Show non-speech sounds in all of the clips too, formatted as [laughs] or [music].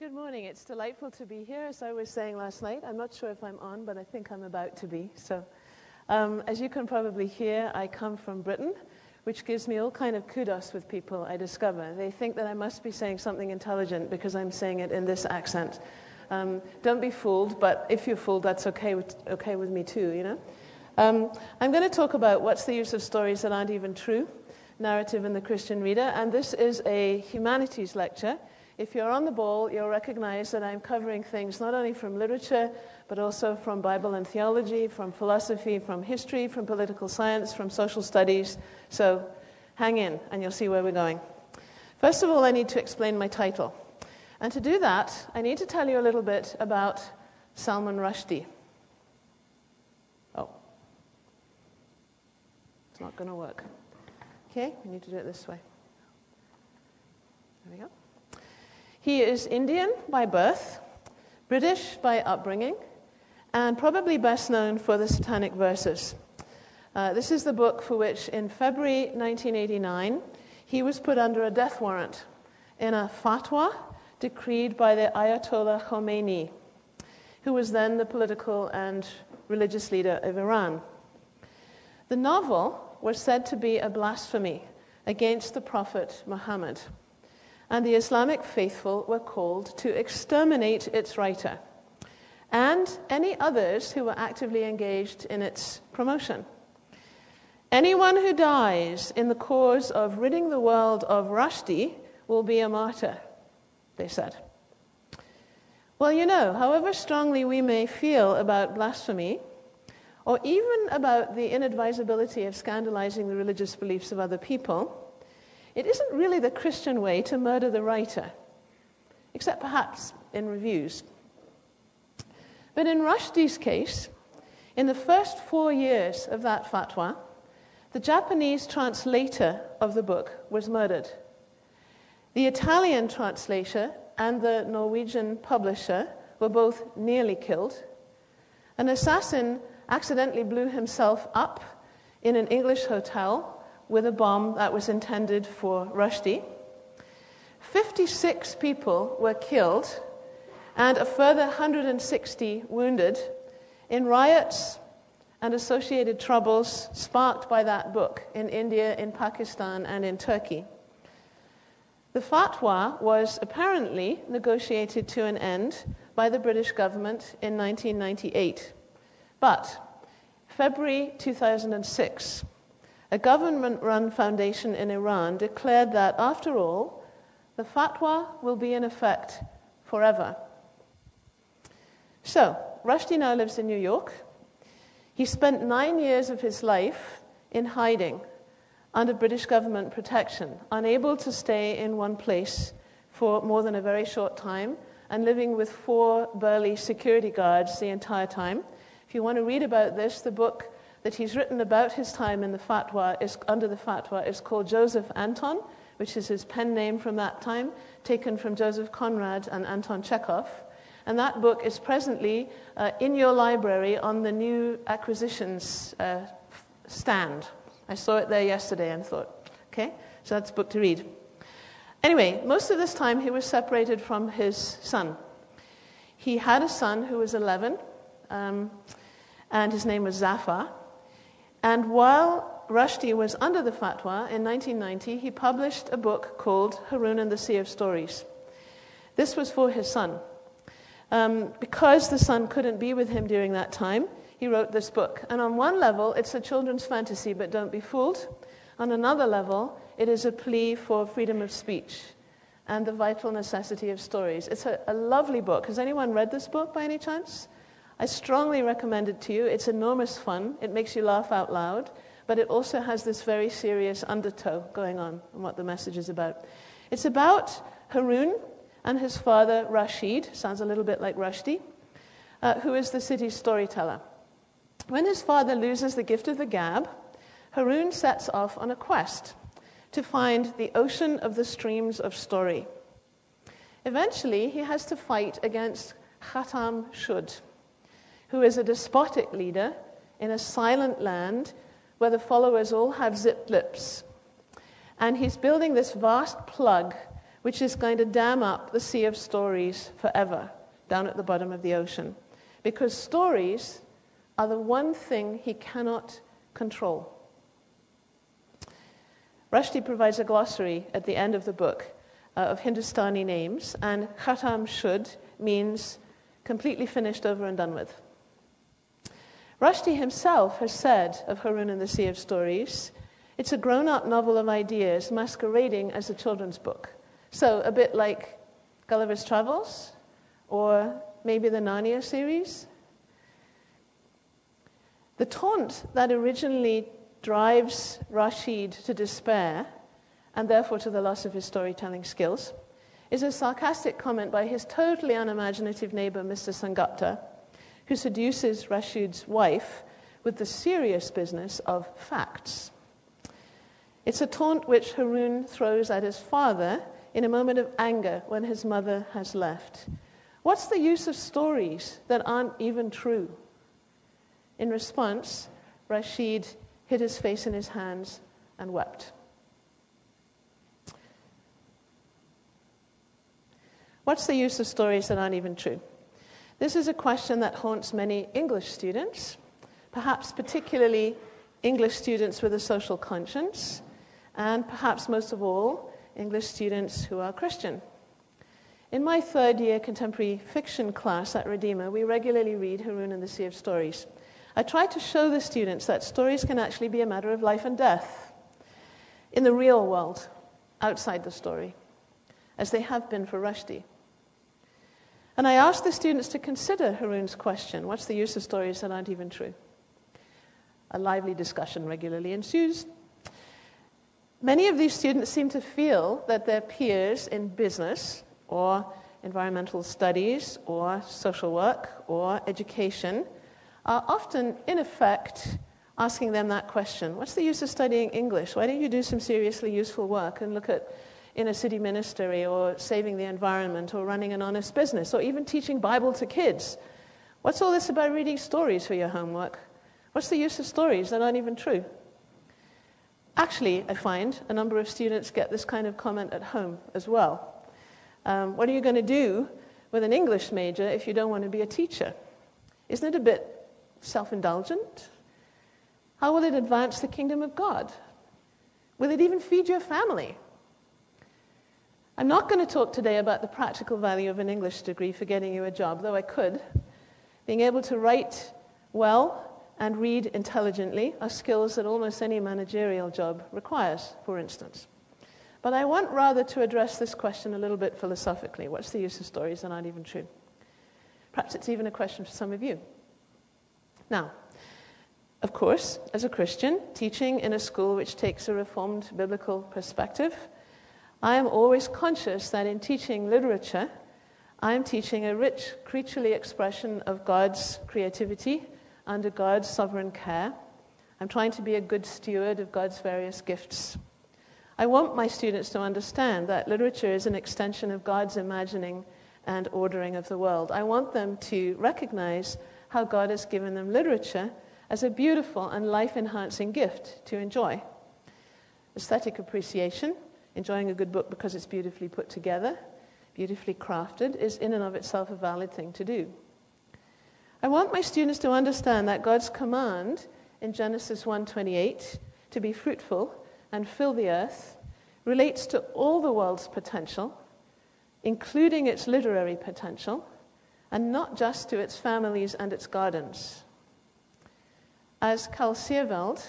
Good morning. It's delightful to be here. As I was saying last night, I'm not sure if I'm on, but I think I'm about to be. So, um, as you can probably hear, I come from Britain, which gives me all kind of kudos with people I discover. They think that I must be saying something intelligent because I'm saying it in this accent. Um, don't be fooled, but if you're fooled, that's okay with, okay with me too, you know? Um, I'm going to talk about what's the use of stories that aren't even true, narrative in the Christian reader, and this is a humanities lecture. If you're on the ball, you'll recognize that I'm covering things not only from literature, but also from Bible and theology, from philosophy, from history, from political science, from social studies. So hang in, and you'll see where we're going. First of all, I need to explain my title. And to do that, I need to tell you a little bit about Salman Rushdie. Oh, it's not going to work. Okay, we need to do it this way. There we go. He is Indian by birth, British by upbringing, and probably best known for the Satanic Verses. Uh, this is the book for which, in February 1989, he was put under a death warrant in a fatwa decreed by the Ayatollah Khomeini, who was then the political and religious leader of Iran. The novel was said to be a blasphemy against the Prophet Muhammad and the Islamic faithful were called to exterminate its writer and any others who were actively engaged in its promotion. Anyone who dies in the cause of ridding the world of Rushdie will be a martyr, they said. Well, you know, however strongly we may feel about blasphemy, or even about the inadvisability of scandalizing the religious beliefs of other people, it isn't really the Christian way to murder the writer, except perhaps in reviews. But in Rushdie's case, in the first four years of that fatwa, the Japanese translator of the book was murdered. The Italian translator and the Norwegian publisher were both nearly killed. An assassin accidentally blew himself up in an English hotel with a bomb that was intended for Rushdie. 56 people were killed and a further 160 wounded in riots and associated troubles sparked by that book in India, in Pakistan, and in Turkey. The fatwa was apparently negotiated to an end by the British government in 1998. But February 2006, a government run foundation in Iran declared that, after all, the fatwa will be in effect forever. So, Rushdie now lives in New York. He spent nine years of his life in hiding under British government protection, unable to stay in one place for more than a very short time, and living with four burly security guards the entire time. If you want to read about this, the book that he's written about his time in the fatwa is, under the fatwa is called Joseph Anton, which is his pen name from that time, taken from Joseph Conrad and Anton Chekhov. And that book is presently uh, in your library on the new acquisitions uh, stand. I saw it there yesterday and thought, okay, so that's a book to read. Anyway, most of this time he was separated from his son. He had a son who was 11, um, and his name was Zafar. And while Rushdie was under the fatwa in 1990, he published a book called Haroun and the Sea of Stories. This was for his son. Um, because the son couldn't be with him during that time, he wrote this book. And on one level, it's a children's fantasy, but don't be fooled. On another level, it is a plea for freedom of speech and the vital necessity of stories. It's a, a lovely book. Has anyone read this book by any chance? I strongly recommend it to you. It's enormous fun. It makes you laugh out loud, but it also has this very serious undertow going on and what the message is about. It's about Haroun and his father Rashid, sounds a little bit like Rushdie, uh, who is the city's storyteller. When his father loses the gift of the gab, Haroun sets off on a quest to find the ocean of the streams of story. Eventually, he has to fight against Khatam Shud, who is a despotic leader in a silent land where the followers all have zipped lips. And he's building this vast plug which is going to dam up the sea of stories forever down at the bottom of the ocean. Because stories are the one thing he cannot control. Rushdie provides a glossary at the end of the book uh, of Hindustani names, and Khatam Shud means completely finished, over, and done with. Rushdie himself has said of Haroun and the Sea of Stories, it's a grown up novel of ideas masquerading as a children's book. So, a bit like Gulliver's Travels, or maybe the Narnia series. The taunt that originally drives Rashid to despair, and therefore to the loss of his storytelling skills, is a sarcastic comment by his totally unimaginative neighbor, Mr. Sengupta, who seduces Rashid's wife with the serious business of facts. It's a taunt which Haroun throws at his father in a moment of anger when his mother has left. What's the use of stories that aren't even true? In response, Rashid hid his face in his hands and wept. What's the use of stories that aren't even true? This is a question that haunts many English students, perhaps particularly English students with a social conscience, and perhaps most of all, English students who are Christian. In my third year contemporary fiction class at Redeemer, we regularly read Haroun and the Sea of Stories. I try to show the students that stories can actually be a matter of life and death in the real world, outside the story, as they have been for Rushdie. And I asked the students to consider Haroun's question what's the use of stories that aren't even true? A lively discussion regularly ensues. Many of these students seem to feel that their peers in business or environmental studies or social work or education are often, in effect, asking them that question What's the use of studying English? Why don't you do some seriously useful work and look at in a city ministry or saving the environment or running an honest business or even teaching Bible to kids. What's all this about reading stories for your homework? What's the use of stories that aren't even true? Actually, I find a number of students get this kind of comment at home as well. Um, what are you going to do with an English major if you don't want to be a teacher? Isn't it a bit self indulgent? How will it advance the kingdom of God? Will it even feed your family? I'm not going to talk today about the practical value of an English degree for getting you a job, though I could. Being able to write well and read intelligently are skills that almost any managerial job requires, for instance. But I want rather to address this question a little bit philosophically. What's the use of stories that aren't even true? Perhaps it's even a question for some of you. Now, of course, as a Christian, teaching in a school which takes a reformed biblical perspective I am always conscious that in teaching literature, I am teaching a rich creaturely expression of God's creativity under God's sovereign care. I'm trying to be a good steward of God's various gifts. I want my students to understand that literature is an extension of God's imagining and ordering of the world. I want them to recognize how God has given them literature as a beautiful and life enhancing gift to enjoy. Aesthetic appreciation enjoying a good book because it's beautifully put together, beautifully crafted, is in and of itself a valid thing to do. I want my students to understand that God's command in Genesis 1:28 to be fruitful and fill the earth relates to all the world's potential, including its literary potential, and not just to its families and its gardens. As Cal Seerveld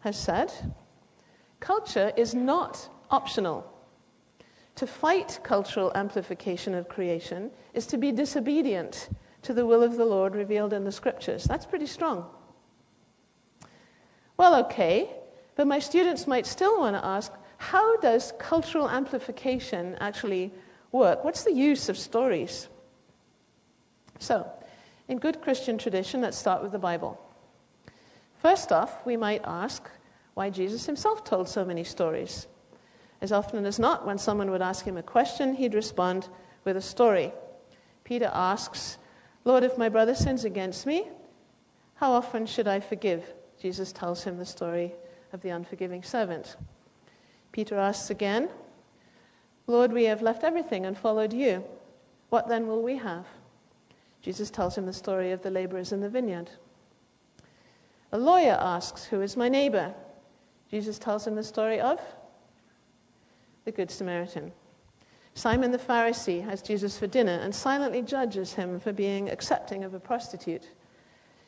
has said, culture is not optional. To fight cultural amplification of creation is to be disobedient to the will of the Lord revealed in the scriptures. That's pretty strong. Well, okay, but my students might still want to ask how does cultural amplification actually work? What's the use of stories? So, in good Christian tradition, let's start with the Bible. First off, we might ask why Jesus himself told so many stories. As often as not, when someone would ask him a question, he'd respond with a story. Peter asks, Lord, if my brother sins against me, how often should I forgive? Jesus tells him the story of the unforgiving servant. Peter asks again, Lord, we have left everything and followed you. What then will we have? Jesus tells him the story of the laborers in the vineyard. A lawyer asks, Who is my neighbor? Jesus tells him the story of the Good Samaritan. Simon the Pharisee has Jesus for dinner and silently judges him for being accepting of a prostitute.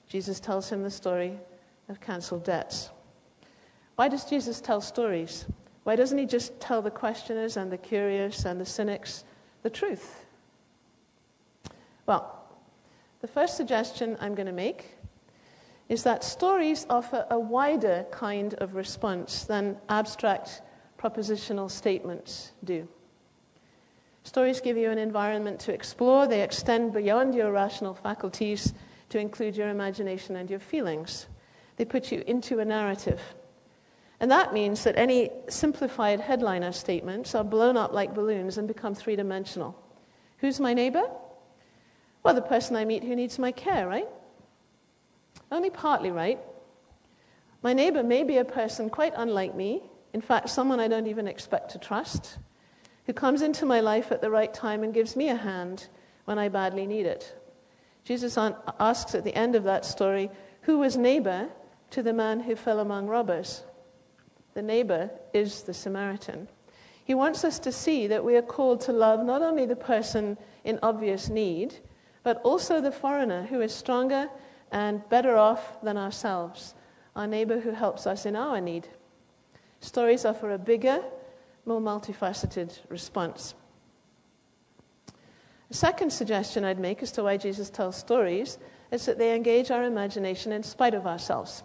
Jesus tells him the story of cancelled debts. Why does Jesus tell stories? Why doesn't he just tell the questioners and the curious and the cynics the truth? Well, the first suggestion I'm going to make is that stories offer a wider kind of response than abstract propositional statements do. Stories give you an environment to explore, they extend beyond your rational faculties to include your imagination and your feelings. They put you into a narrative. And that means that any simplified headliner statements are blown up like balloons and become three dimensional. Who's my neighbor? Well, the person I meet who needs my care, right? Only partly right. My neighbor may be a person quite unlike me, in fact, someone I don't even expect to trust, who comes into my life at the right time and gives me a hand when I badly need it. Jesus asks at the end of that story, Who was neighbor to the man who fell among robbers? The neighbor is the Samaritan. He wants us to see that we are called to love not only the person in obvious need, but also the foreigner who is stronger and better off than ourselves, our neighbor who helps us in our need. Stories offer a bigger, more multifaceted response. A second suggestion I'd make as to why Jesus tells stories is that they engage our imagination in spite of ourselves.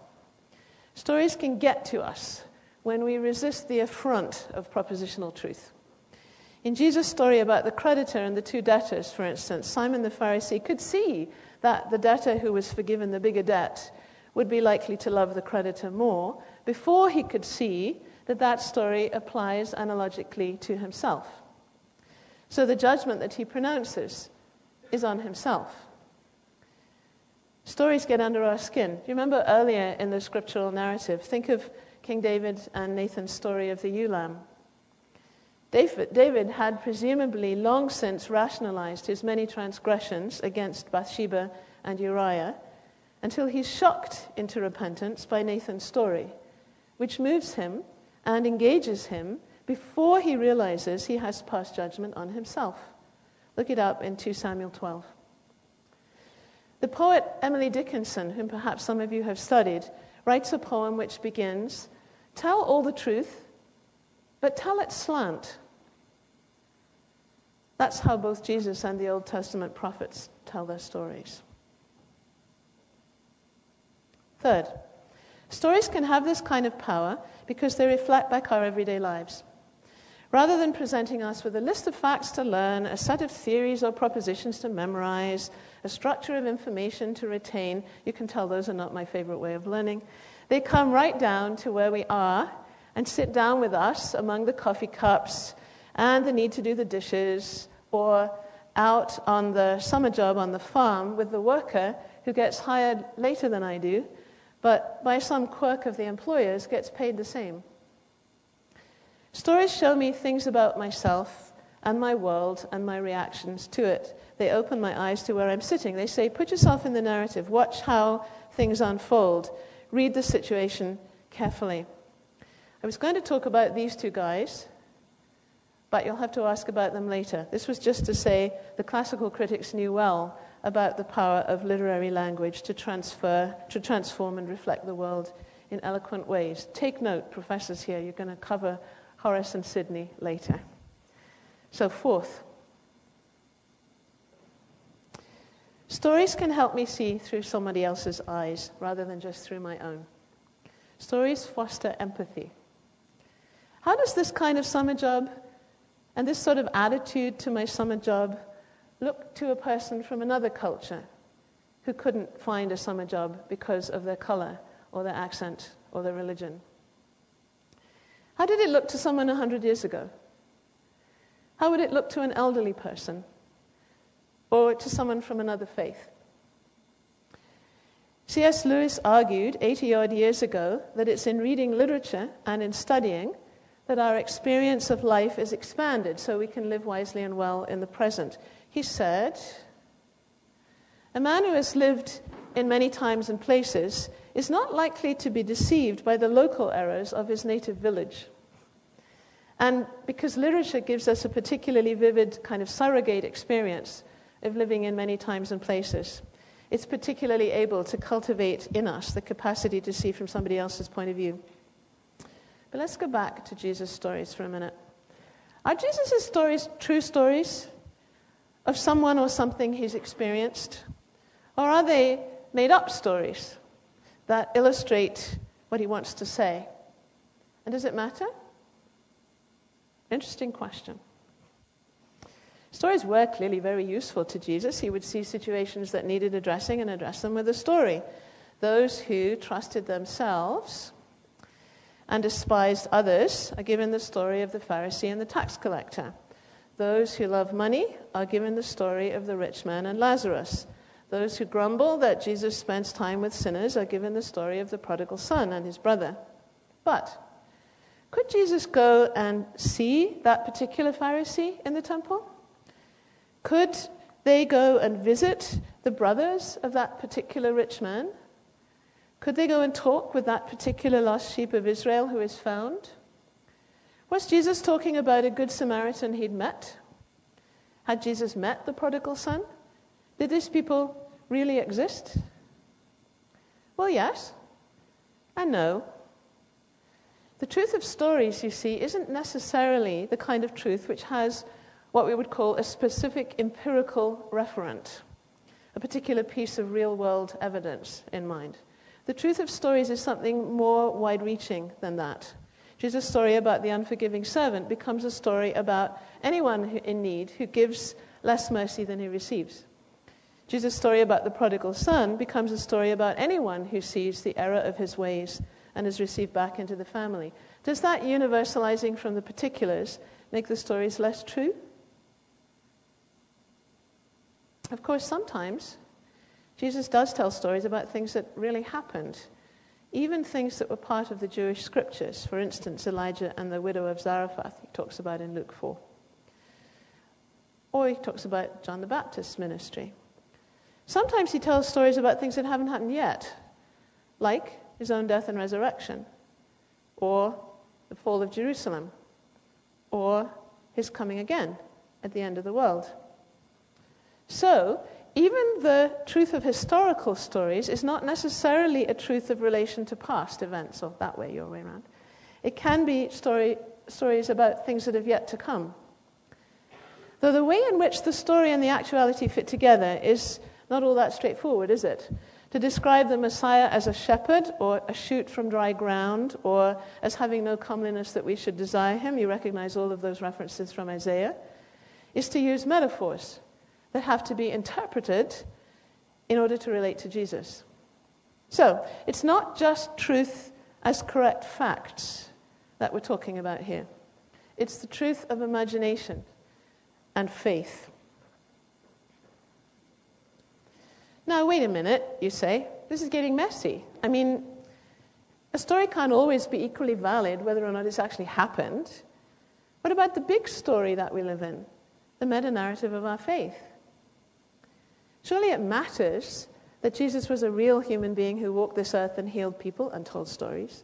Stories can get to us when we resist the affront of propositional truth. In Jesus' story about the creditor and the two debtors, for instance, Simon the Pharisee could see that the debtor who was forgiven the bigger debt would be likely to love the creditor more before he could see that that story applies analogically to himself. So the judgment that he pronounces is on himself. Stories get under our skin. Do you remember earlier in the scriptural narrative? Think of King David and Nathan's story of the ewe lamb. David, David had presumably long since rationalized his many transgressions against Bathsheba and Uriah until he's shocked into repentance by Nathan's story, which moves him and engages him before he realizes he has passed judgment on himself. Look it up in 2 Samuel 12. The poet Emily Dickinson, whom perhaps some of you have studied, writes a poem which begins Tell all the truth, but tell it slant. That's how both Jesus and the Old Testament prophets tell their stories. Third, stories can have this kind of power because they reflect back our everyday lives. Rather than presenting us with a list of facts to learn, a set of theories or propositions to memorize, a structure of information to retain, you can tell those are not my favorite way of learning. They come right down to where we are and sit down with us among the coffee cups and the need to do the dishes, or out on the summer job on the farm with the worker who gets hired later than I do, but by some quirk of the employers gets paid the same. Stories show me things about myself and my world and my reactions to it. They open my eyes to where I'm sitting. They say, put yourself in the narrative, watch how things unfold, read the situation carefully. I was going to talk about these two guys, but you'll have to ask about them later. This was just to say the classical critics knew well about the power of literary language to transfer, to transform and reflect the world in eloquent ways. Take note, professors here, you're going to cover Horace and Sidney later. So, fourth, stories can help me see through somebody else's eyes rather than just through my own. Stories foster empathy. How does this kind of summer job and this sort of attitude to my summer job look to a person from another culture who couldn't find a summer job because of their color or their accent or their religion? How did it look to someone 100 years ago? How would it look to an elderly person or to someone from another faith? C.S. Lewis argued 80 odd years ago that it's in reading literature and in studying that our experience of life is expanded so we can live wisely and well in the present. He said, A man who has lived in many times and places is not likely to be deceived by the local errors of his native village. And because literature gives us a particularly vivid kind of surrogate experience of living in many times and places, it's particularly able to cultivate in us the capacity to see from somebody else's point of view. But let's go back to Jesus' stories for a minute. Are Jesus' stories true stories of someone or something he's experienced? Or are they made up stories that illustrate what he wants to say? And does it matter? Interesting question. Stories were clearly very useful to Jesus. He would see situations that needed addressing and address them with a story. Those who trusted themselves and despised others are given the story of the Pharisee and the tax collector. Those who love money are given the story of the rich man and Lazarus. Those who grumble that Jesus spends time with sinners are given the story of the prodigal son and his brother. But could Jesus go and see that particular Pharisee in the temple? Could they go and visit the brothers of that particular rich man? Could they go and talk with that particular lost sheep of Israel who is found? Was Jesus talking about a good Samaritan he'd met? Had Jesus met the prodigal son? Did these people really exist? Well, yes and no. The truth of stories, you see, isn't necessarily the kind of truth which has what we would call a specific empirical referent, a particular piece of real world evidence in mind. The truth of stories is something more wide reaching than that. Jesus' story about the unforgiving servant becomes a story about anyone in need who gives less mercy than he receives. Jesus' story about the prodigal son becomes a story about anyone who sees the error of his ways and is received back into the family. Does that universalizing from the particulars make the stories less true? Of course, sometimes Jesus does tell stories about things that really happened, even things that were part of the Jewish scriptures. For instance, Elijah and the widow of Zarephath, he talks about in Luke 4. Or he talks about John the Baptist's ministry. Sometimes he tells stories about things that haven't happened yet, like his own death and resurrection, or the fall of Jerusalem, or his coming again at the end of the world. So, even the truth of historical stories is not necessarily a truth of relation to past events, or that way, your way around. It can be story, stories about things that have yet to come. Though the way in which the story and the actuality fit together is not all that straightforward, is it? To describe the Messiah as a shepherd, or a shoot from dry ground, or as having no comeliness that we should desire him, you recognize all of those references from Isaiah, is to use metaphors that have to be interpreted in order to relate to Jesus. So, it's not just truth as correct facts that we're talking about here, it's the truth of imagination and faith. Now, wait a minute, you say. This is getting messy. I mean, a story can't always be equally valid whether or not it's actually happened. What about the big story that we live in? The meta narrative of our faith. Surely it matters that Jesus was a real human being who walked this earth and healed people and told stories,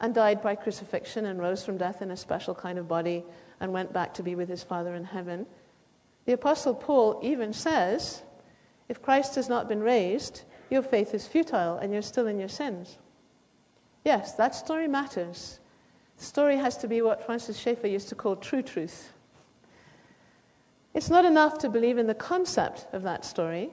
and died by crucifixion and rose from death in a special kind of body and went back to be with his Father in heaven. The Apostle Paul even says, if Christ has not been raised, your faith is futile and you're still in your sins. Yes, that story matters. The story has to be what Francis Schaeffer used to call true truth. It's not enough to believe in the concept of that story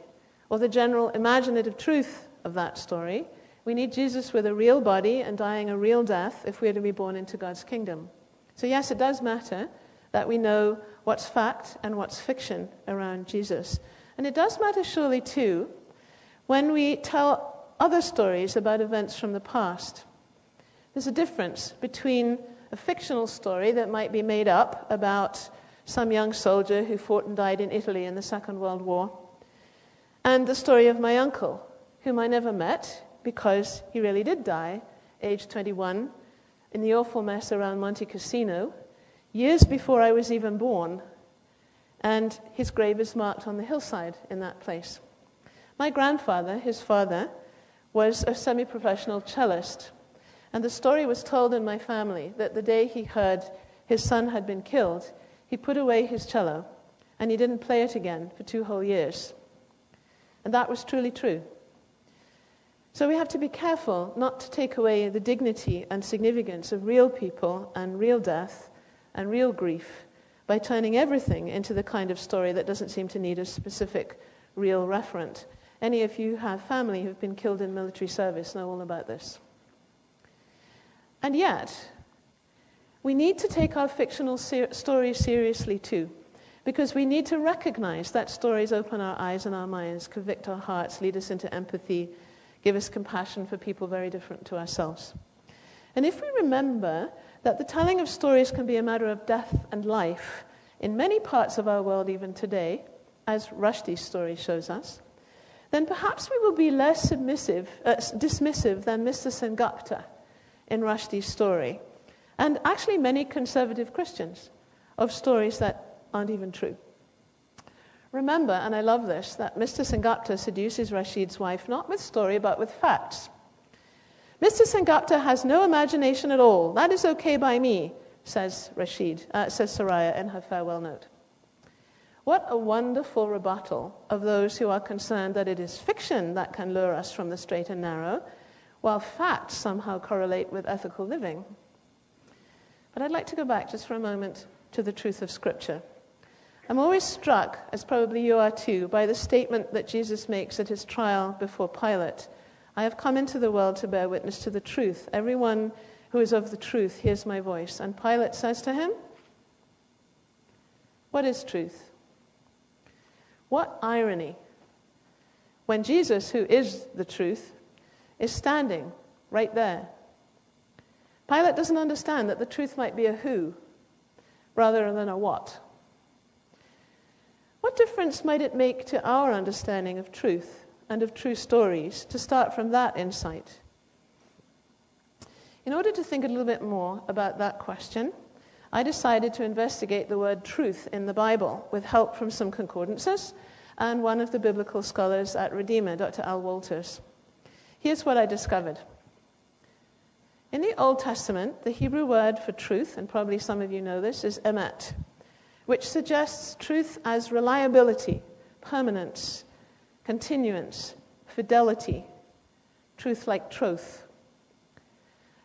or the general imaginative truth of that story. We need Jesus with a real body and dying a real death if we are to be born into God's kingdom. So, yes, it does matter that we know what's fact and what's fiction around Jesus. And it does matter, surely, too, when we tell other stories about events from the past. There's a difference between a fictional story that might be made up about some young soldier who fought and died in Italy in the Second World War, and the story of my uncle, whom I never met because he really did die, aged 21, in the awful mess around Monte Cassino, years before I was even born, and his grave is marked on the hillside in that place. My grandfather, his father, was a semi professional cellist, and the story was told in my family that the day he heard his son had been killed, he put away his cello and he didn't play it again for two whole years. And that was truly true. So we have to be careful not to take away the dignity and significance of real people and real death and real grief by turning everything into the kind of story that doesn't seem to need a specific real referent. Any of you who have family who've been killed in military service know all about this. And yet, we need to take our fictional ser- stories seriously too, because we need to recognize that stories open our eyes and our minds, convict our hearts, lead us into empathy, give us compassion for people very different to ourselves. And if we remember that the telling of stories can be a matter of death and life in many parts of our world, even today, as Rushdie's story shows us, then perhaps we will be less submissive, uh, dismissive than Mr. Sengupta in Rushdie's story, and actually many conservative Christians of stories that aren't even true. Remember, and I love this, that Mr. Sengupta seduces Rashid's wife not with story but with facts. Mr. Sengupta has no imagination at all. That is okay by me, says Rashid, uh, says Soraya in her farewell note. What a wonderful rebuttal of those who are concerned that it is fiction that can lure us from the straight and narrow, while facts somehow correlate with ethical living. But I'd like to go back just for a moment to the truth of Scripture. I'm always struck, as probably you are too, by the statement that Jesus makes at his trial before Pilate I have come into the world to bear witness to the truth. Everyone who is of the truth hears my voice. And Pilate says to him, What is truth? What irony when Jesus, who is the truth, is standing right there. Pilate doesn't understand that the truth might be a who rather than a what. What difference might it make to our understanding of truth and of true stories to start from that insight? In order to think a little bit more about that question, I decided to investigate the word truth in the Bible with help from some concordances and one of the biblical scholars at Redeemer, Dr. Al Wolters. Here's what I discovered. In the Old Testament, the Hebrew word for truth, and probably some of you know this, is emet which suggests truth as reliability, permanence, continuance, fidelity, truth like truth.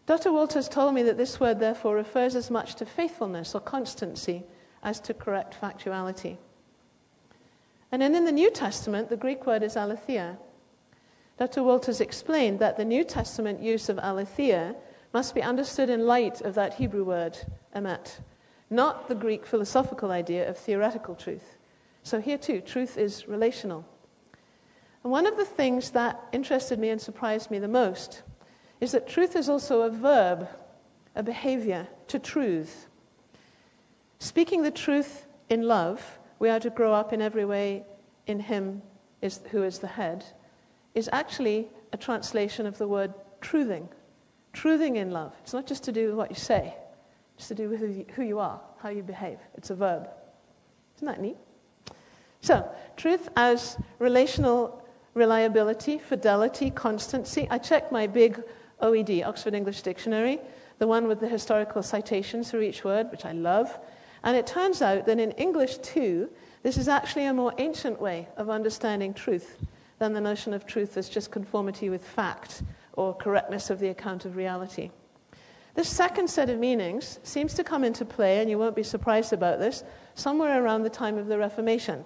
Dr. Wolters told me that this word, therefore, refers as much to faithfulness or constancy as to correct factuality. And then in the New Testament, the Greek word is aletheia. Dr. Wolters explained that the New Testament use of aletheia must be understood in light of that Hebrew word, emet, not the Greek philosophical idea of theoretical truth. So here too, truth is relational. And one of the things that interested me and surprised me the most is that truth is also a verb, a behavior, to truth. Speaking the truth in love, we are to grow up in every way in Him is, who is the head, is actually a translation of the word truthing. Truthing in love. It's not just to do with what you say, it's to do with who you, who you are, how you behave. It's a verb. Isn't that neat? So, truth as relational reliability, fidelity, constancy. I checked my big OED, Oxford English Dictionary, the one with the historical citations for each word, which I love. And it turns out that in English, too, this is actually a more ancient way of understanding truth than the notion of truth as just conformity with fact or correctness of the account of reality. This second set of meanings seems to come into play, and you won't be surprised about this, somewhere around the time of the Reformation.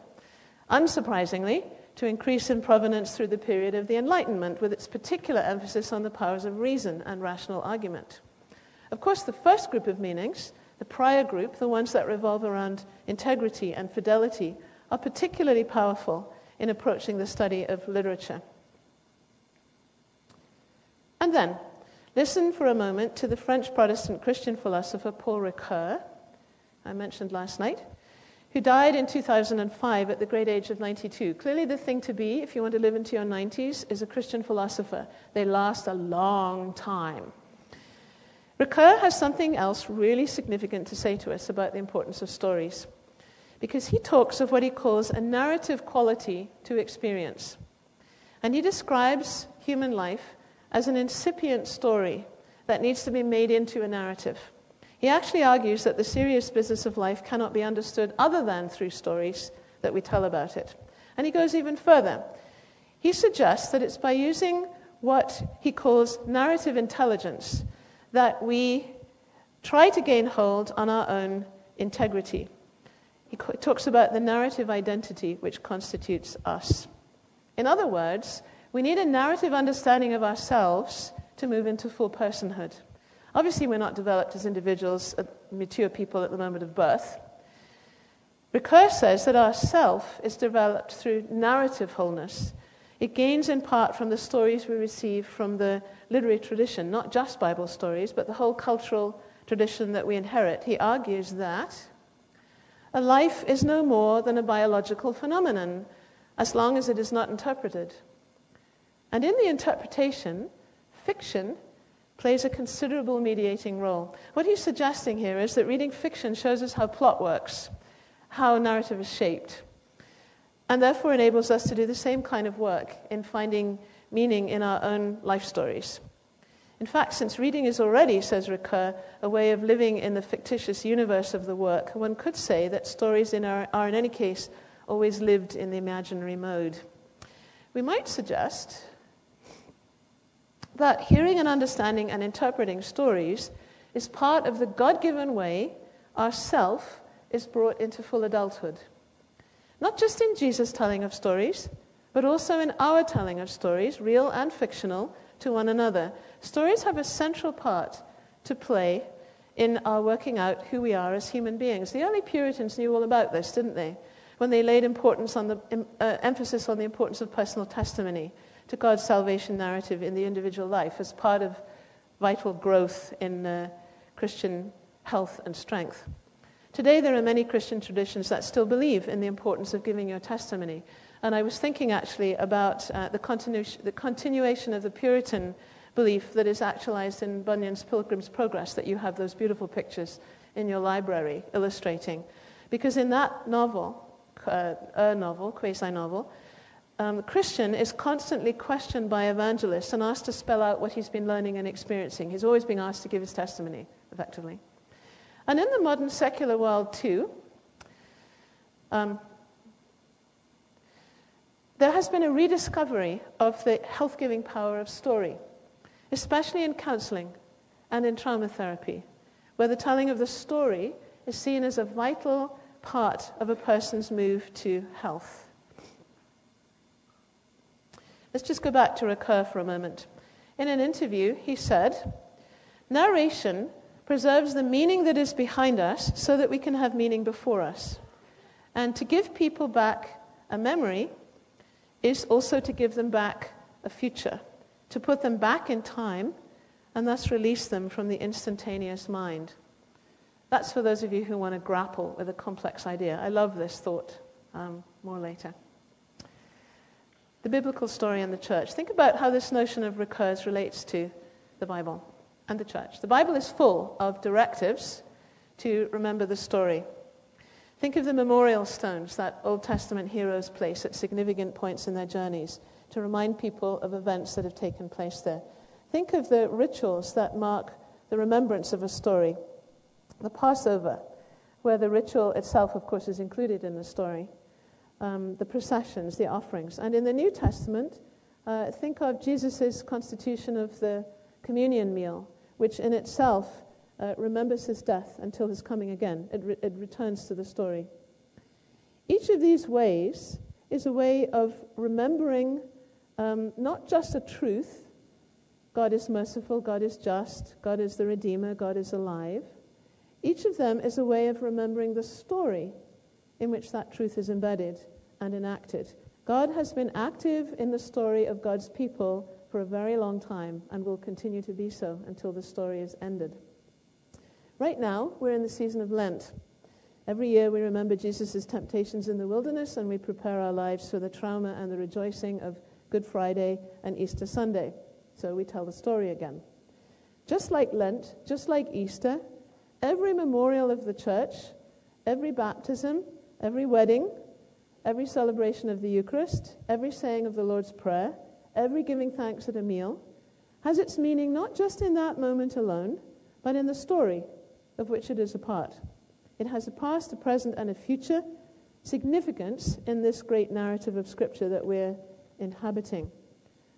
Unsurprisingly, to increase in provenance through the period of the Enlightenment, with its particular emphasis on the powers of reason and rational argument. Of course, the first group of meanings, the prior group, the ones that revolve around integrity and fidelity, are particularly powerful in approaching the study of literature. And then, Listen for a moment to the French Protestant Christian philosopher Paul Ricoeur, I mentioned last night, who died in 2005 at the great age of 92. Clearly, the thing to be, if you want to live into your 90s, is a Christian philosopher. They last a long time. Ricoeur has something else really significant to say to us about the importance of stories, because he talks of what he calls a narrative quality to experience. And he describes human life as an incipient story that needs to be made into a narrative. He actually argues that the serious business of life cannot be understood other than through stories that we tell about it. And he goes even further. He suggests that it's by using what he calls narrative intelligence that we try to gain hold on our own integrity. He talks about the narrative identity which constitutes us. In other words, we need a narrative understanding of ourselves to move into full personhood. Obviously, we're not developed as individuals, uh, mature people at the moment of birth. Ricoeur says that our self is developed through narrative wholeness. It gains in part from the stories we receive from the literary tradition, not just Bible stories, but the whole cultural tradition that we inherit. He argues that a life is no more than a biological phenomenon as long as it is not interpreted. And in the interpretation, fiction plays a considerable mediating role. What he's suggesting here is that reading fiction shows us how plot works, how narrative is shaped, and therefore enables us to do the same kind of work in finding meaning in our own life stories. In fact, since reading is already, says Ricoeur, a way of living in the fictitious universe of the work, one could say that stories in our, are, in any case, always lived in the imaginary mode. We might suggest that hearing and understanding and interpreting stories is part of the God given way our self is brought into full adulthood. Not just in Jesus' telling of stories, but also in our telling of stories, real and fictional, to one another. Stories have a central part to play in our working out who we are as human beings. The early Puritans knew all about this, didn't they? When they laid importance on the, uh, emphasis on the importance of personal testimony to God's salvation narrative in the individual life as part of vital growth in uh, Christian health and strength. Today, there are many Christian traditions that still believe in the importance of giving your testimony. And I was thinking actually about uh, the, continu- the continuation of the Puritan belief that is actualized in Bunyan's Pilgrim's Progress, that you have those beautiful pictures in your library illustrating. Because in that novel, uh, a novel, quasi novel, um, Christian is constantly questioned by evangelists and asked to spell out what he's been learning and experiencing. He's always being asked to give his testimony, effectively. And in the modern secular world, too, um, there has been a rediscovery of the health giving power of story, especially in counseling and in trauma therapy, where the telling of the story is seen as a vital part of a person's move to health. Let's just go back to Ricoeur for a moment. In an interview, he said, Narration preserves the meaning that is behind us so that we can have meaning before us. And to give people back a memory is also to give them back a future, to put them back in time and thus release them from the instantaneous mind. That's for those of you who want to grapple with a complex idea. I love this thought. Um, more later the biblical story and the church. Think about how this notion of Ricoeur's relates to the Bible and the church. The Bible is full of directives to remember the story. Think of the memorial stones that Old Testament heroes place at significant points in their journeys to remind people of events that have taken place there. Think of the rituals that mark the remembrance of a story. The Passover, where the ritual itself, of course, is included in the story um, the processions, the offerings. And in the New Testament, uh, think of Jesus' constitution of the communion meal, which in itself uh, remembers his death until his coming again. It, re- it returns to the story. Each of these ways is a way of remembering um, not just a truth God is merciful, God is just, God is the Redeemer, God is alive. Each of them is a way of remembering the story in which that truth is embedded and enacted. God has been active in the story of God's people for a very long time and will continue to be so until the story is ended. Right now, we're in the season of Lent. Every year we remember Jesus' temptations in the wilderness and we prepare our lives for the trauma and the rejoicing of Good Friday and Easter Sunday. So we tell the story again. Just like Lent, just like Easter, every memorial of the church, every baptism, every wedding, every celebration of the Eucharist, every saying of the Lord's Prayer, every giving thanks at a meal, has its meaning not just in that moment alone, but in the story of which it is a part. It has a past, a present, and a future significance in this great narrative of Scripture that we're inhabiting.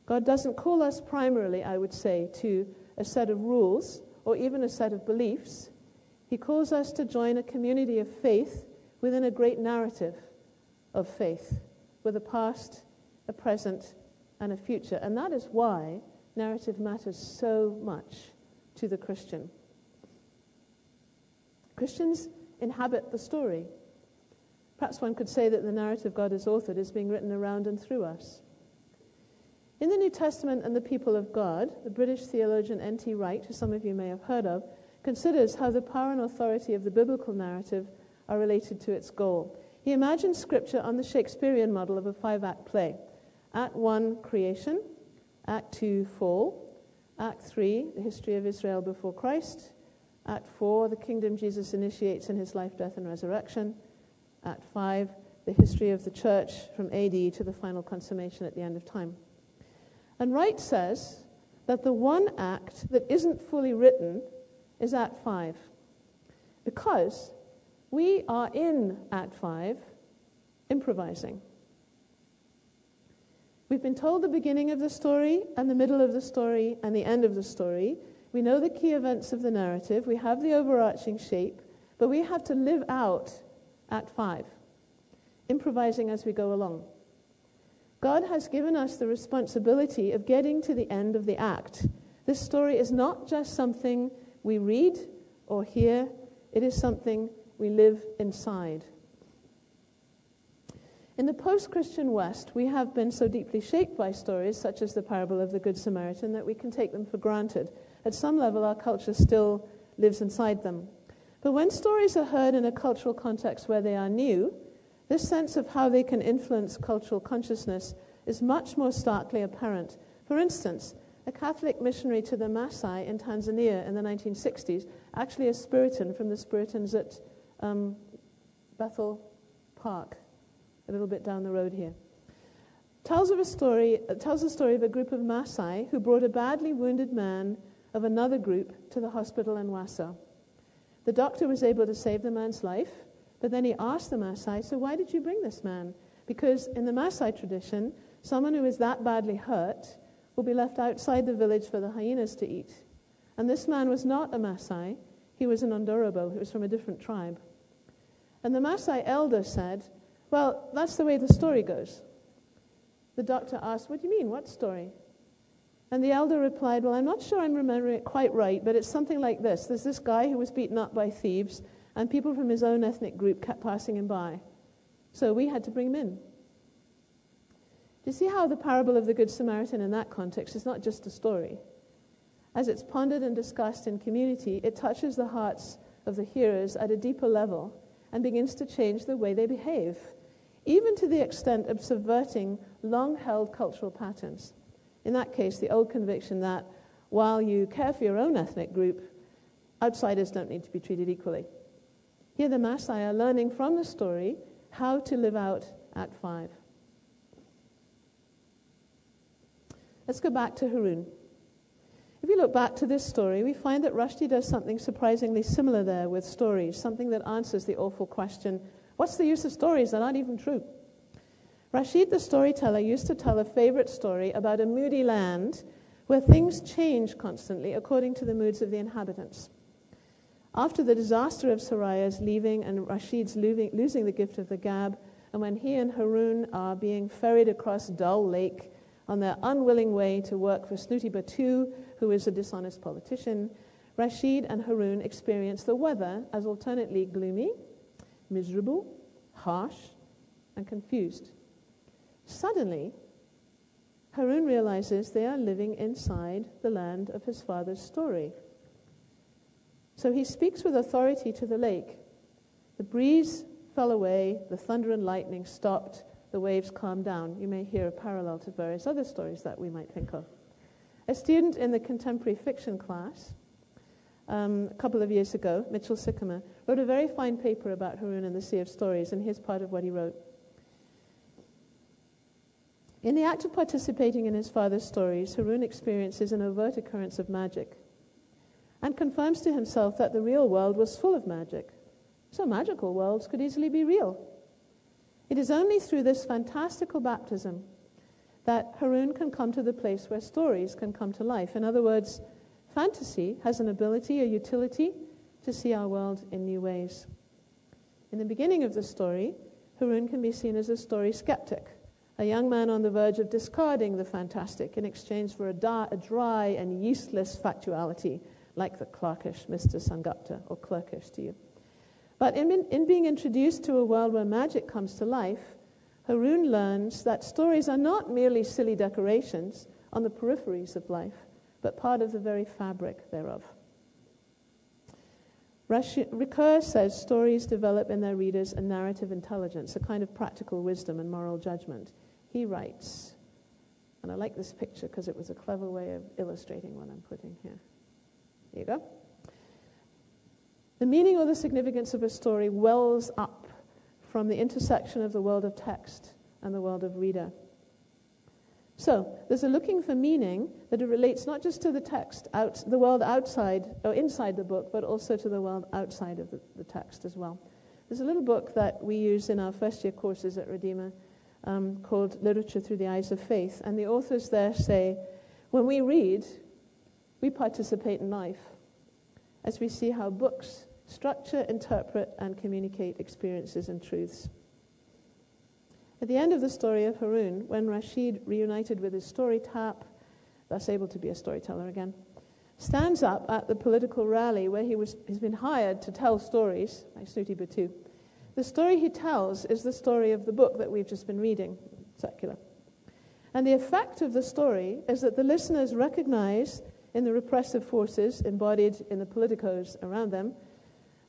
God doesn't call us primarily, I would say, to a set of rules or even a set of beliefs. He calls us to join a community of faith within a great narrative of faith with a past, a present, and a future. And that is why narrative matters so much to the Christian. Christians inhabit the story. Perhaps one could say that the narrative God has authored is being written around and through us. In the New Testament and the people of God, the British theologian N.T. Wright, who some of you may have heard of, considers how the power and authority of the biblical narrative are related to its goal. He imagines Scripture on the Shakespearean model of a five act play Act 1, creation, Act 2, fall, Act 3, the history of Israel before Christ, Act 4, the kingdom Jesus initiates in his life, death, and resurrection, Act 5, the history of the church from AD to the final consummation at the end of time. And Wright says that the one act that isn't fully written is Act 5. Because we are in Act 5 improvising. We've been told the beginning of the story and the middle of the story and the end of the story. We know the key events of the narrative. We have the overarching shape, but we have to live out Act 5, improvising as we go along. God has given us the responsibility of getting to the end of the act. This story is not just something we read or hear, it is something we live inside. In the post Christian West, we have been so deeply shaped by stories such as the parable of the Good Samaritan that we can take them for granted. At some level, our culture still lives inside them. But when stories are heard in a cultural context where they are new, this sense of how they can influence cultural consciousness is much more starkly apparent. For instance, a Catholic missionary to the Maasai in Tanzania in the 1960s, actually a Spiritan from the Spiritans at um, Bethel Park, a little bit down the road here, tells, of a story, uh, tells the story of a group of Maasai who brought a badly wounded man of another group to the hospital in Waso. The doctor was able to save the man's life, but then he asked the Maasai, So why did you bring this man? Because in the Maasai tradition, someone who is that badly hurt will be left outside the village for the hyenas to eat. And this man was not a Maasai, he was an Ndorobo, he was from a different tribe. And the Maasai elder said, Well, that's the way the story goes. The doctor asked, What do you mean? What story? And the elder replied, Well, I'm not sure I'm remembering it quite right, but it's something like this. There's this guy who was beaten up by thieves, and people from his own ethnic group kept passing him by. So we had to bring him in. Do you see how the parable of the Good Samaritan in that context is not just a story? As it's pondered and discussed in community, it touches the hearts of the hearers at a deeper level and begins to change the way they behave, even to the extent of subverting long held cultural patterns. In that case, the old conviction that while you care for your own ethnic group, outsiders don't need to be treated equally. Here, the Maasai are learning from the story how to live out Act 5. Let's go back to Haroun. If you look back to this story, we find that Rushdie does something surprisingly similar there with stories, something that answers the awful question what's the use of stories that aren't even true? Rashid the storyteller used to tell a favorite story about a moody land where things change constantly according to the moods of the inhabitants. After the disaster of Soraya's leaving and Rashid's losing the gift of the gab, and when he and Haroun are being ferried across Dull Lake on their unwilling way to work for Snooty Buttoo, who is a dishonest politician, Rashid and Haroun experience the weather as alternately gloomy, miserable, harsh, and confused. Suddenly, Haroun realizes they are living inside the land of his father's story. So he speaks with authority to the lake. The breeze fell away, the thunder and lightning stopped, the waves calmed down. You may hear a parallel to various other stories that we might think of. A student in the contemporary fiction class um, a couple of years ago, Mitchell Sycamore, wrote a very fine paper about Haroun and the Sea of Stories, and here's part of what he wrote. In the act of participating in his father's stories, Haroun experiences an overt occurrence of magic and confirms to himself that the real world was full of magic. So magical worlds could easily be real. It is only through this fantastical baptism that Haroun can come to the place where stories can come to life. In other words, fantasy has an ability, a utility, to see our world in new ways. In the beginning of the story, Haroun can be seen as a story skeptic, a young man on the verge of discarding the fantastic in exchange for a, da- a dry and yeastless factuality, like the clerkish Mr. Sengupta, or clerkish to you. But in, in being introduced to a world where magic comes to life, Haroun learns that stories are not merely silly decorations on the peripheries of life, but part of the very fabric thereof. Ricoeur says stories develop in their readers a narrative intelligence, a kind of practical wisdom and moral judgment. He writes, and I like this picture because it was a clever way of illustrating what I'm putting here. Here you go. The meaning or the significance of a story wells up from the intersection of the world of text and the world of reader. So, there's a looking for meaning that it relates not just to the text, out, the world outside or inside the book, but also to the world outside of the, the text as well. There's a little book that we use in our first year courses at Redeemer um, called Literature Through the Eyes of Faith. And the authors there say, when we read, we participate in life as we see how books structure, interpret, and communicate experiences and truths. At the end of the story of Haroun, when Rashid, reunited with his story tap, thus able to be a storyteller again, stands up at the political rally where he was, he's been hired to tell stories by Snooty Buttoo. The story he tells is the story of the book that we've just been reading, Secular. And the effect of the story is that the listeners recognize in the repressive forces embodied in the politicos around them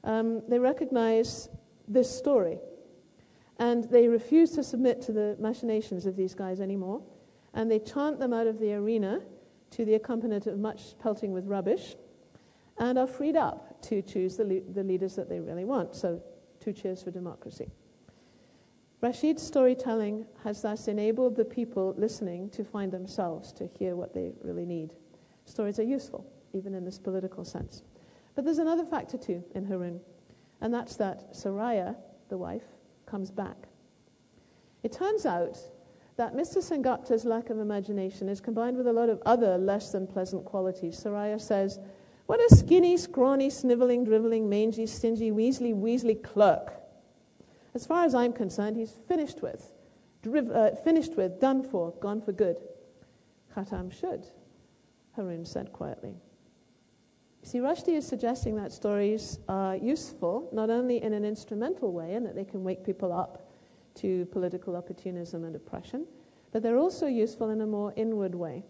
um, they recognize this story. And they refuse to submit to the machinations of these guys anymore. And they chant them out of the arena to the accompaniment of much pelting with rubbish and are freed up to choose the, le- the leaders that they really want. So, two cheers for democracy. Rashid's storytelling has thus enabled the people listening to find themselves, to hear what they really need. Stories are useful, even in this political sense. But there's another factor too in Haroun, and that's that Soraya, the wife, comes back. It turns out that Mr. Sengupta's lack of imagination is combined with a lot of other less than pleasant qualities. Soraya says, What a skinny, scrawny, sniveling, driveling, mangy, stingy, weaselly, weaselly clerk. As far as I'm concerned, he's finished with, driv- uh, finished with, done for, gone for good. Khatam should, Haroun said quietly. See, Rushdie is suggesting that stories are useful not only in an instrumental way and that they can wake people up to political opportunism and oppression, but they're also useful in a more inward way.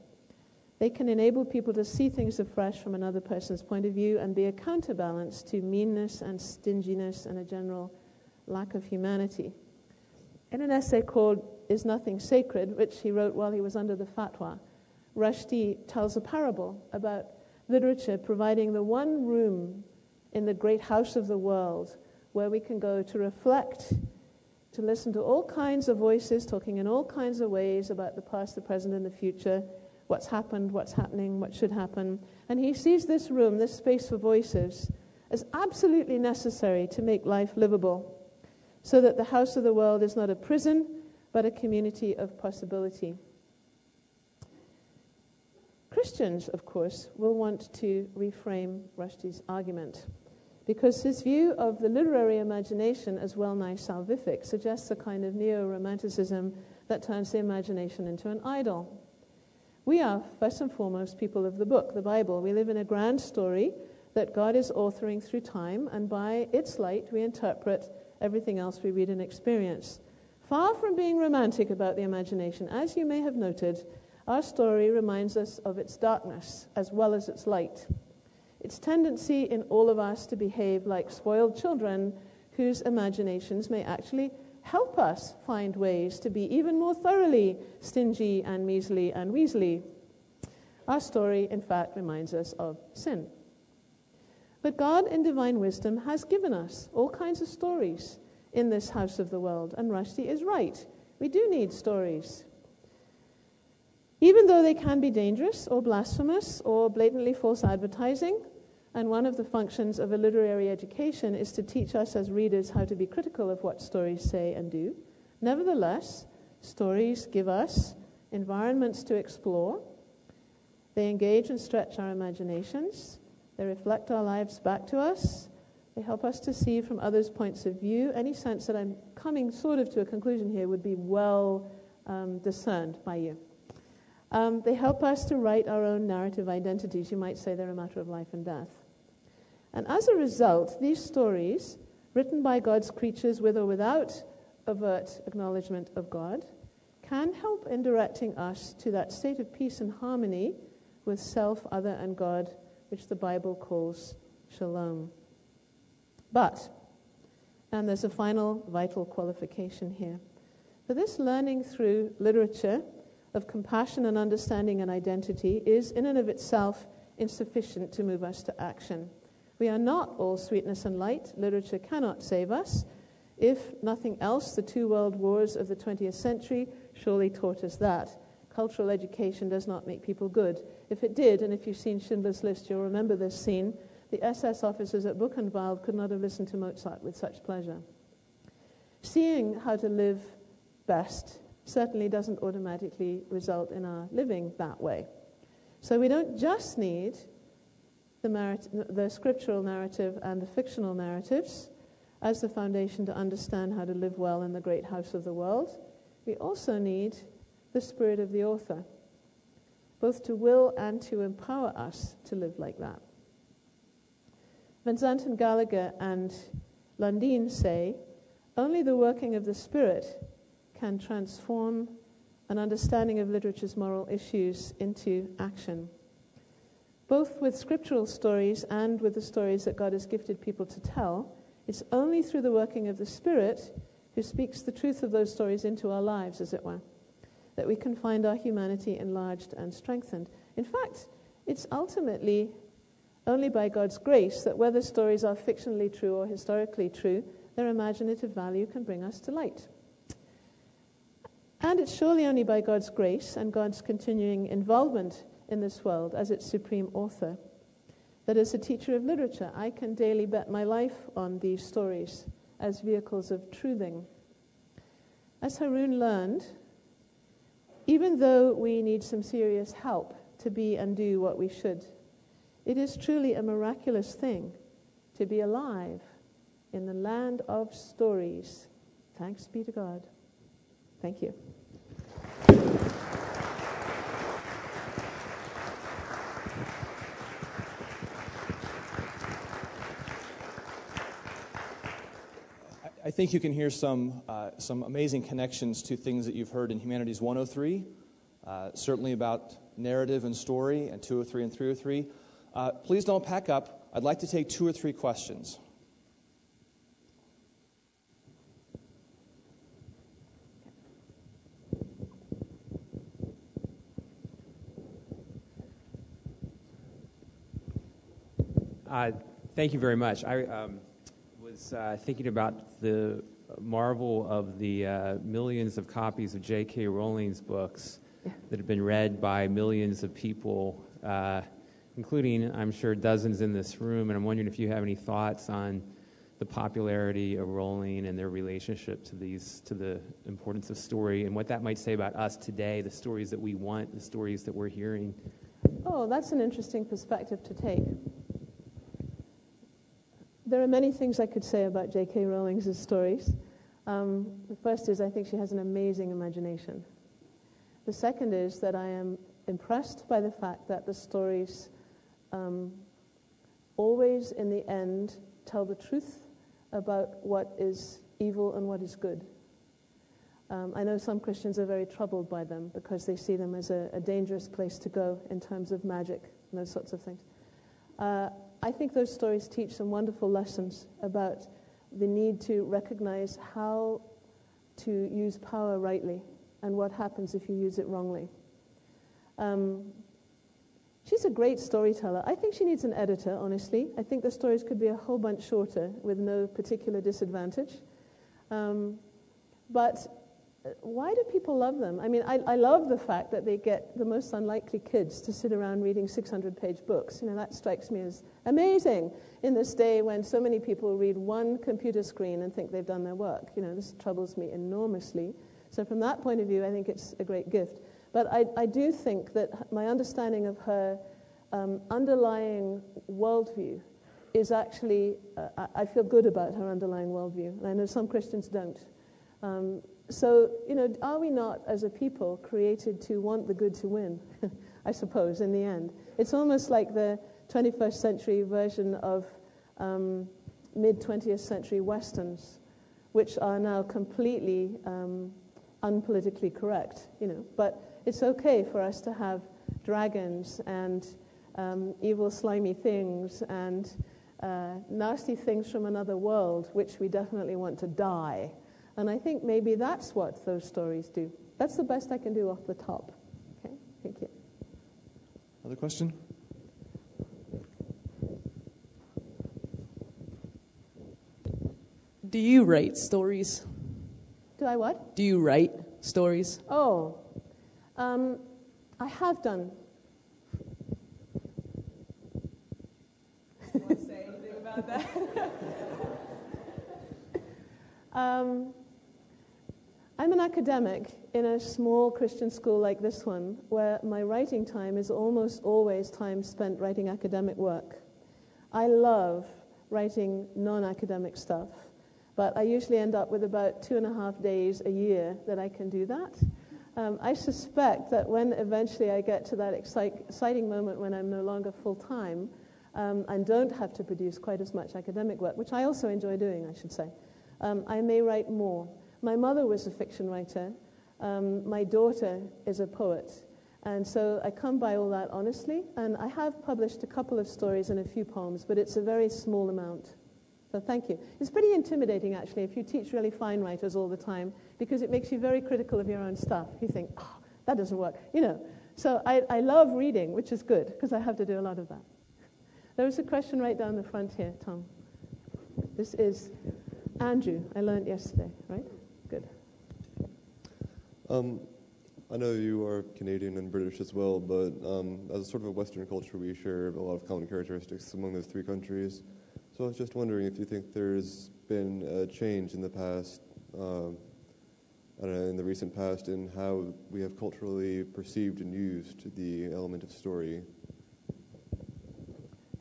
They can enable people to see things afresh from another person's point of view and be a counterbalance to meanness and stinginess and a general lack of humanity. In an essay called Is Nothing Sacred, which he wrote while he was under the fatwa, Rushdie tells a parable about literature providing the one room in the great house of the world where we can go to reflect, to listen to all kinds of voices talking in all kinds of ways about the past, the present, and the future, what's happened, what's happening, what should happen. And he sees this room, this space for voices, as absolutely necessary to make life livable, so that the house of the world is not a prison, but a community of possibility. Christians, of course, will want to reframe Rushdie's argument because his view of the literary imagination as well nigh salvific suggests a kind of neo romanticism that turns the imagination into an idol. We are, first and foremost, people of the book, the Bible. We live in a grand story that God is authoring through time, and by its light, we interpret everything else we read and experience. Far from being romantic about the imagination, as you may have noted, our story reminds us of its darkness as well as its light. Its tendency in all of us to behave like spoiled children whose imaginations may actually help us find ways to be even more thoroughly stingy and measly and weaselly. Our story, in fact, reminds us of sin. But God, in divine wisdom, has given us all kinds of stories in this house of the world. And Rushdie is right. We do need stories. Even though they can be dangerous or blasphemous or blatantly false advertising, and one of the functions of a literary education is to teach us as readers how to be critical of what stories say and do. Nevertheless, stories give us environments to explore. They engage and stretch our imaginations. They reflect our lives back to us. They help us to see from others' points of view. Any sense that I'm coming sort of to a conclusion here would be well um, discerned by you. Um, they help us to write our own narrative identities. You might say they're a matter of life and death. And as a result, these stories, written by God's creatures with or without overt acknowledgement of God, can help in directing us to that state of peace and harmony with self, other, and God, which the Bible calls shalom. But, and there's a final vital qualification here, for this learning through literature of compassion and understanding and identity is, in and of itself, insufficient to move us to action. We are not all sweetness and light. Literature cannot save us. If nothing else, the two world wars of the 20th century surely taught us that. Cultural education does not make people good. If it did, and if you've seen Schindler's List, you'll remember this scene, the SS officers at Buchenwald could not have listened to Mozart with such pleasure. Seeing how to live best certainly doesn't automatically result in our living that way. So we don't just need the, merit, the scriptural narrative and the fictional narratives as the foundation to understand how to live well in the great house of the world. We also need the spirit of the author, both to will and to empower us to live like that. Van Zanten Gallagher and Lundin say only the working of the Spirit can transform an understanding of literature's moral issues into action. Both with scriptural stories and with the stories that God has gifted people to tell, it's only through the working of the Spirit who speaks the truth of those stories into our lives, as it were, that we can find our humanity enlarged and strengthened. In fact, it's ultimately only by God's grace that whether stories are fictionally true or historically true, their imaginative value can bring us to light. And it's surely only by God's grace and God's continuing involvement in this world as its supreme author that as a teacher of literature, I can daily bet my life on these stories as vehicles of truthing. As Haroun learned, even though we need some serious help to be and do what we should, it is truly a miraculous thing to be alive in the land of stories. Thanks be to God. Thank you. I think you can hear some, uh, some amazing connections to things that you've heard in Humanities 103, uh, certainly about narrative and story, and 203 and 303. Uh, please don't pack up. I'd like to take two or three questions. Uh, thank you very much. I um, was uh, thinking about the marvel of the uh, millions of copies of J.K. Rowling's books that have been read by millions of people, uh, including, I'm sure, dozens in this room. And I'm wondering if you have any thoughts on the popularity of Rowling and their relationship to these, to the importance of story, and what that might say about us today, the stories that we want, the stories that we're hearing. Oh, that's an interesting perspective to take. There are many things I could say about J.K. Rowling's stories. Um, the first is I think she has an amazing imagination. The second is that I am impressed by the fact that the stories um, always, in the end, tell the truth about what is evil and what is good. Um, I know some Christians are very troubled by them because they see them as a, a dangerous place to go in terms of magic and those sorts of things. Uh, I think those stories teach some wonderful lessons about the need to recognize how to use power rightly and what happens if you use it wrongly. Um, She's a great storyteller. I think she needs an editor, honestly. I think the stories could be a whole bunch shorter with no particular disadvantage. Um, but why do people love them? I mean, I, I, love the fact that they get the most unlikely kids to sit around reading 600 page books. You know, that strikes me as amazing in this day when so many people read one computer screen and think they've done their work. You know, this troubles me enormously. So, from that point of view, I think it's a great gift. But I, I do think that my understanding of her um, underlying worldview is actually, uh, I feel good about her underlying worldview. And I know some Christians don't. Um, so, you know, are we not, as a people, created to want the good to win? [laughs] I suppose, in the end. It's almost like the 21st century version of um, mid 20th century Westerns, which are now completely um, unpolitically correct, you know. But it's okay for us to have dragons and um, evil, slimy things and uh, nasty things from another world, which we definitely want to die. And I think maybe that's what those stories do. That's the best I can do off the top. Okay, thank you. Other question? Do you write stories? Do I what? Do you write stories? Oh, um, I have done. Want to say anything about that? [laughs] um, I'm an academic in a small Christian school like this one, where my writing time is almost always time spent writing academic work. I love writing non academic stuff, but I usually end up with about two and a half days a year that I can do that. Um, I suspect that when eventually I get to that exciting moment when I'm no longer full time um, and don't have to produce quite as much academic work, which I also enjoy doing, I should say, um, I may write more. My mother was a fiction writer. Um, my daughter is a poet. And so I come by all that honestly. And I have published a couple of stories and a few poems, but it's a very small amount. So thank you. It's pretty intimidating, actually, if you teach really fine writers all the time, because it makes you very critical of your own stuff. You think, oh, that doesn't work. You know. So I, I love reading, which is good, because I have to do a lot of that. There was a question right down the front here, Tom. This is Andrew. I learned yesterday, right? Um, I know you are Canadian and British as well, but um, as a sort of a Western culture, we share a lot of common characteristics among those three countries. So I was just wondering if you think there's been a change in the past, uh, I don't know, in the recent past, in how we have culturally perceived and used the element of story.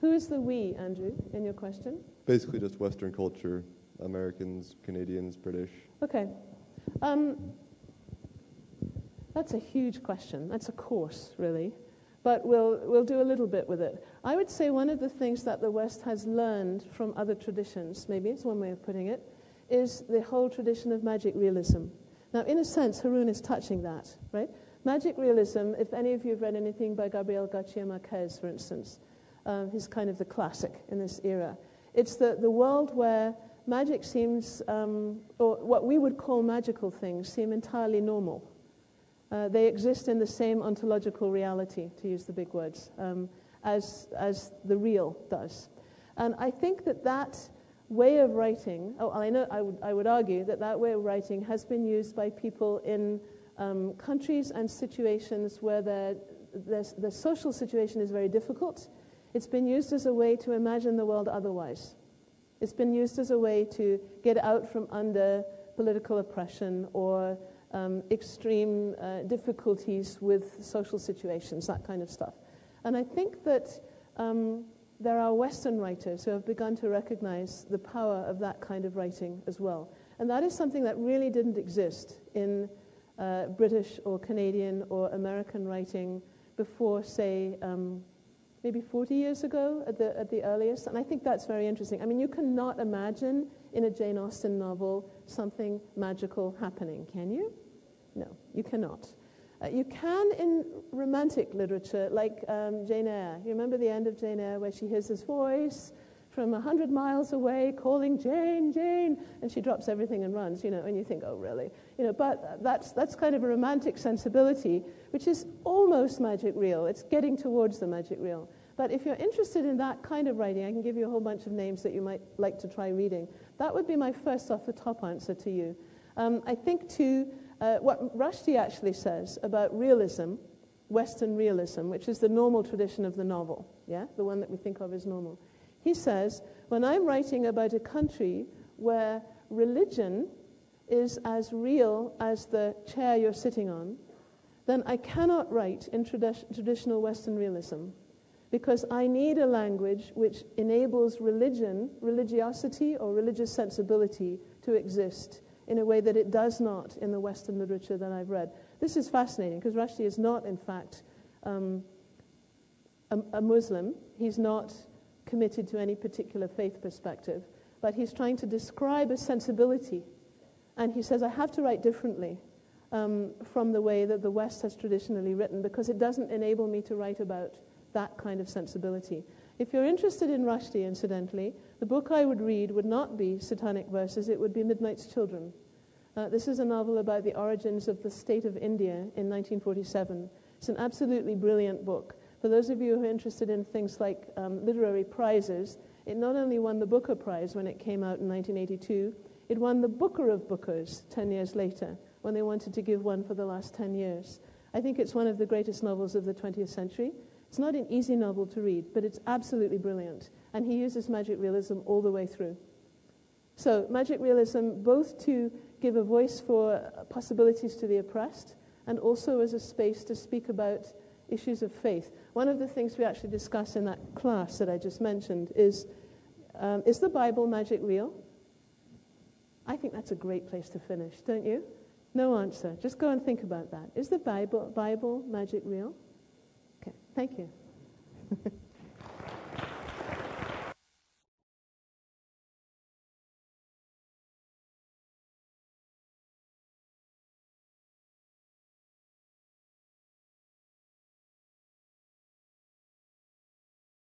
Who is the we, Andrew, in your question? Basically, just Western culture, Americans, Canadians, British. Okay. Um, that's a huge question. That's a course, really but we'll, we'll do a little bit with it. I would say one of the things that the West has learned from other traditions, maybe it's one way of putting it, is the whole tradition of magic realism. Now, in a sense, Haroun is touching that, right? Magic realism, if any of you have read anything by Gabriel Garcia Marquez, for instance, uh, he's kind of the classic in this era. It's the, the world where magic seems, um, or what we would call magical things, seem entirely normal. Uh, they exist in the same ontological reality, to use the big words, um, as, as the real does. And I think that that way of writing, oh, I, know, I, would, I would argue that that way of writing has been used by people in um, countries and situations where the, the social situation is very difficult. It's been used as a way to imagine the world otherwise. It's been used as a way to get out from under political oppression or um, extreme uh, difficulties with social situations, that kind of stuff. And I think that um, there are Western writers who have begun to recognize the power of that kind of writing as well. And that is something that really didn't exist in uh, British or Canadian or American writing before, say, um, maybe 40 years ago at the, at the earliest. And I think that's very interesting. I mean, you cannot imagine in a Jane Austen novel something magical happening, can you? You cannot. Uh, you can in romantic literature, like um, Jane Eyre. You remember the end of Jane Eyre where she hears his voice from a 100 miles away calling Jane, Jane, and she drops everything and runs, you know, and you think, oh, really? You know, but that's, that's kind of a romantic sensibility, which is almost magic real. It's getting towards the magic real. But if you're interested in that kind of writing, I can give you a whole bunch of names that you might like to try reading. That would be my first off the top answer to you. Um, I think, too, uh, what Rushdie actually says about realism, Western realism, which is the normal tradition of the novel, yeah, the one that we think of as normal. He says, when I'm writing about a country where religion is as real as the chair you're sitting on, then I cannot write in tradi- traditional Western realism because I need a language which enables religion, religiosity, or religious sensibility to exist in a way that it does not in the Western literature that I've read. This is fascinating because Rushdie is not, in fact, um, a, a Muslim. He's not committed to any particular faith perspective, but he's trying to describe a sensibility. And he says, I have to write differently um, from the way that the West has traditionally written because it doesn't enable me to write about that kind of sensibility. If you're interested in Rushdie, incidentally, the book I would read would not be Satanic Verses, it would be Midnight's Children. Uh, this is a novel about the origins of the state of India in 1947. It's an absolutely brilliant book. For those of you who are interested in things like um, literary prizes, it not only won the Booker Prize when it came out in 1982, it won the Booker of Bookers 10 years later when they wanted to give one for the last 10 years. I think it's one of the greatest novels of the 20th century. It's not an easy novel to read, but it's absolutely brilliant. And he uses magic realism all the way through. So, magic realism, both to give a voice for possibilities to the oppressed and also as a space to speak about issues of faith. One of the things we actually discuss in that class that I just mentioned is um, Is the Bible magic real? I think that's a great place to finish, don't you? No answer. Just go and think about that. Is the Bible, Bible magic real? Thank you. [laughs]